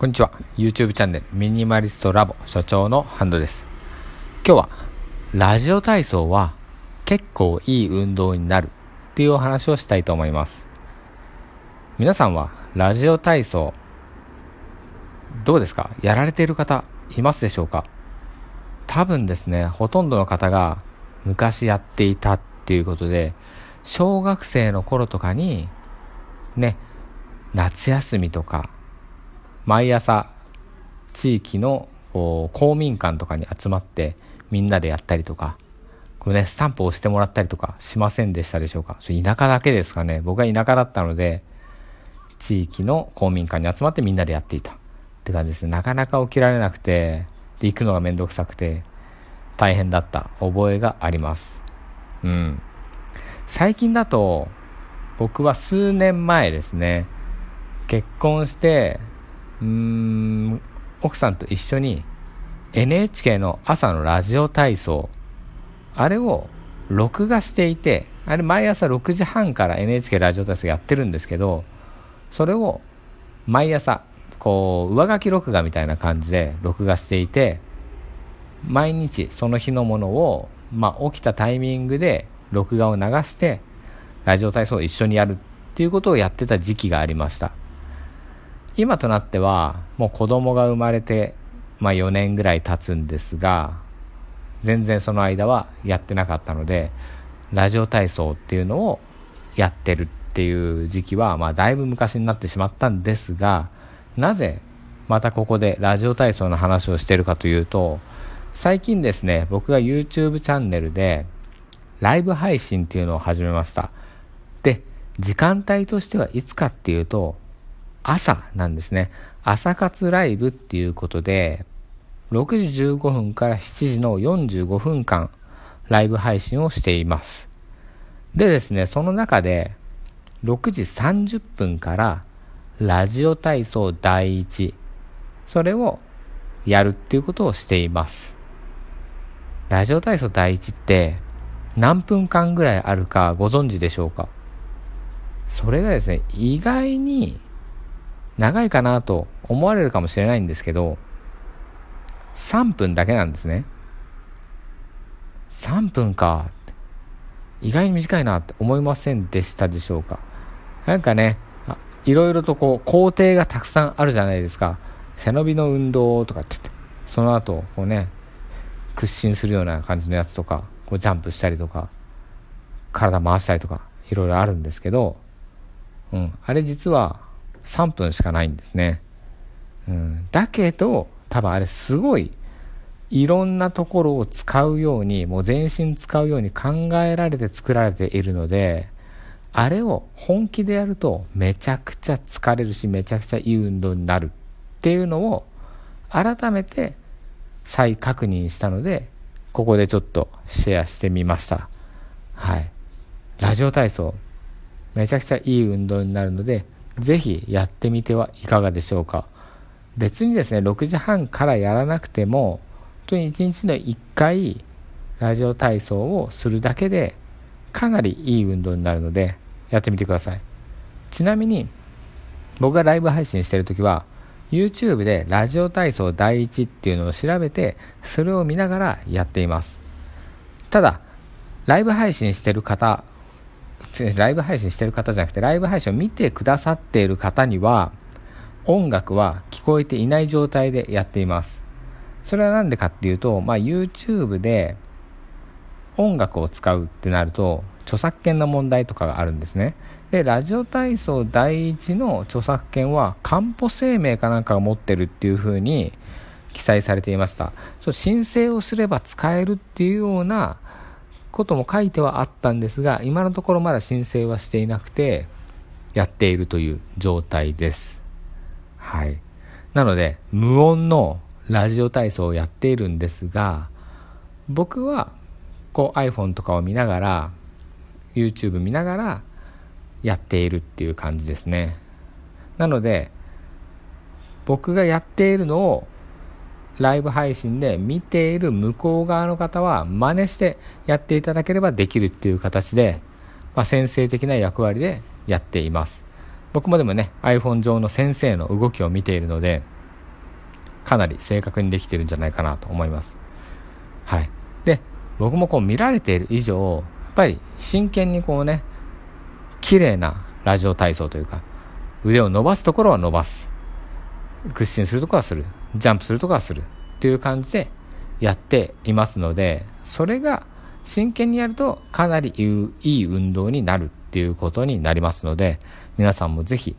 こんにちは。YouTube チャンネルミニマリストラボ所長のハンドです。今日はラジオ体操は結構いい運動になるっていうお話をしたいと思います。皆さんはラジオ体操どうですか？やられている方いますでしょうか？多分ですね、ほとんどの方が昔やっていたっていうことで、小学生の頃とかにね、夏休みとか毎朝地域のこう公民館とかに集まってみんなでやったりとかこれねスタンプを押してもらったりとかしませんでしたでしょうか？それ田舎だけですかね。僕は田舎だったので地域の公民館に集まってみんなでやっていたって感じですね。なかなか起きられなくてで行くのがめんどくさくて大変だった。覚えがあります。うん。最近だと僕は数年前ですね結婚してうーん、奥さんと一緒に NHK の朝のラジオ体操、あれを録画していて、あれ毎朝6時半から NHK ラジオ体操やってるんですけど、それを毎朝、こう、上書き録画みたいな感じで録画していて、毎日その日のものを、まあ、起きたタイミングで録画を流して、ラジオ体操を一緒にやるっていうことをやってた時期がありました。今となってはもう子供が生まれて、まあ、4年ぐらい経つんですが全然その間はやってなかったのでラジオ体操っていうのをやってるっていう時期は、まあ、だいぶ昔になってしまったんですがなぜまたここでラジオ体操の話をしてるかというと最近ですね僕が YouTube チャンネルでライブ配信っていうのを始めました。で時間帯としてはいつかっていうと朝なんですね。朝活ライブっていうことで、6時15分から7時の45分間、ライブ配信をしています。でですね、その中で、6時30分からラジオ体操第1、それをやるっていうことをしています。ラジオ体操第1って何分間ぐらいあるかご存知でしょうか？それがですね、意外に長いかなと思われるかもしれないんですけど、3分だけなんですね。3分か。意外に短いなって思いませんでしたでしょうか。なんかね、いろいろとこう工程がたくさんあるじゃないですか。背伸びの運動とかって言って、その後、こうね、屈伸するような感じのやつとか、こうジャンプしたりとか、体回したりとか、いろいろあるんですけど、うん、あれ実は3分しかないんですね。うん、だけど、多分あれすごい、いろんなところを使うように、もう全身使うように考えられて作られているので、あれを本気でやるとめちゃくちゃ疲れるし、めちゃくちゃいい運動になるっていうのを改めて再確認したので、ここでちょっとシェアしてみました。はい。ラジオ体操、めちゃくちゃいい運動になるので、ぜひやってみてはいかがでしょうか。別にですね、6時半からやらなくても、本当に1日の1回、ラジオ体操をするだけで、かなりいい運動になるので、やってみてください。ちなみに、僕がライブ配信してるときは、YouTube でラジオ体操第一っていうのを調べて、それを見ながらやっています。ただ、ライブ配信してる方 ライブ配信してる方じゃなくて、ライブ配信を見てくださっている方には、音楽は聞こえていない状態でやっています。それは何でかっていうと、まあ、YouTube で音楽を使うってなると、著作権の問題とかがあるんですね。で、ラジオ体操第一の著作権は、かんぽ生命かなんかが持ってるっていう風に記載されていました。そう申請をすれば使えるっていうようなことも書いてはあったんですが、今のところまだ申請はしていなくて、やっているという状態です。はい。なので、無音のラジオ体操をやっているんですが、僕は、こう iPhone とかを見ながら、YouTube 見ながらやっているっていう感じですね。なので、僕がやっているのをライブ配信で見ている向こう側の方は真似してやっていただければできるっていう形で、まあ、先生的な役割でやっています。僕もでもね、iPhone 上の先生の動きを見ているので、かなり正確にできてるんじゃないかなと思います。はい。で、僕もこう見られている以上、やっぱり真剣にこうね、綺麗なラジオ体操というか、腕を伸ばすところは伸ばす。屈伸するとこはする。ジャンプするところはする。っていう感じでやっていますので、それが真剣にやるとかなりいい運動になるっていうことになりますので、皆さんもぜひ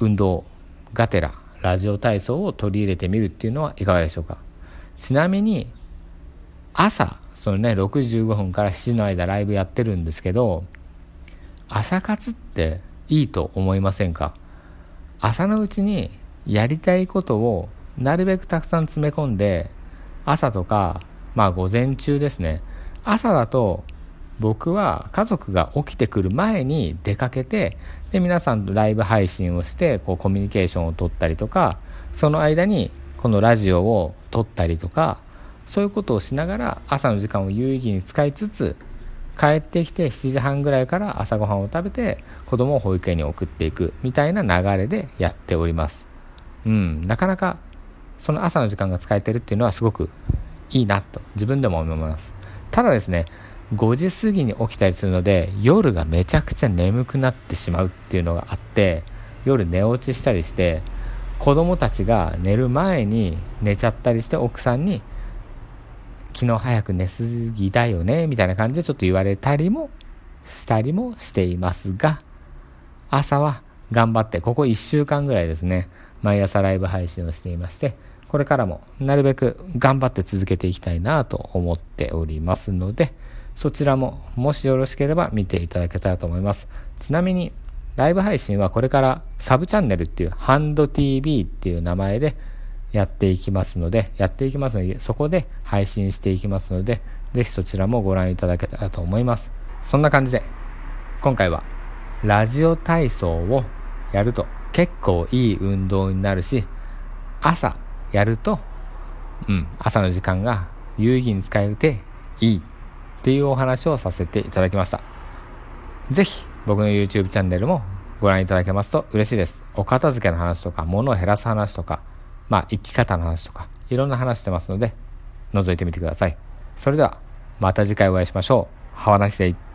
運動がてらラジオ体操を取り入れてみるっていうのはいかがでしょうか。ちなみに朝、そのね、6時15分から7時の間ライブやってるんですけど、朝活っていいと思いませんか？朝のうちにやりたいことをなるべくたくさん詰め込んで、朝とか、まあ午前中ですね。朝だと僕は家族が起きてくる前に出かけて、で、皆さんとライブ配信をして、こうコミュニケーションを取ったりとか、その間にこのラジオを撮ったりとか、そういうことをしながら朝の時間を有意義に使いつつ、帰ってきて7時半ぐらいから朝ごはんを食べて子供を保育園に送っていくみたいな流れでやっております。うん、なかなかその朝の時間が使えてるっていうのはすごくいいなと自分でも思います。ただですね、5時過ぎに起きたりするので夜がめちゃくちゃ眠くなってしまうっていうのがあって夜寝落ちしたりして子供たちが寝る前に寝ちゃったりして奥さんに昨日早く寝すぎだよねみたいな感じでちょっと言われたりもしたりもしていますが朝は頑張ってここ1週間ぐらいですね毎朝ライブ配信をしていましてこれからもなるべく頑張って続けていきたいなと思っておりますのでそちらももしよろしければ見ていただけたらと思います。ちなみにライブ配信はこれからサブチャンネルっていうハンド TV っていう名前でやっていきますので、やっていきますので、そこで配信していきますので、ぜひそちらもご覧いただけたらと思います。そんな感じで、今回はラジオ体操をやると結構いい運動になるし、朝やると、うん、朝の時間が有意義に使えていいっていうお話をさせていただきました。ぜひ僕の YouTube チャンネルもご覧いただけますと嬉しいです。お片付けの話とか、物を減らす話とか、まあ生き方の話とか、いろんな話してますので、覗いてみてください。それでは、また次回お会いしましょう。Have a nice day.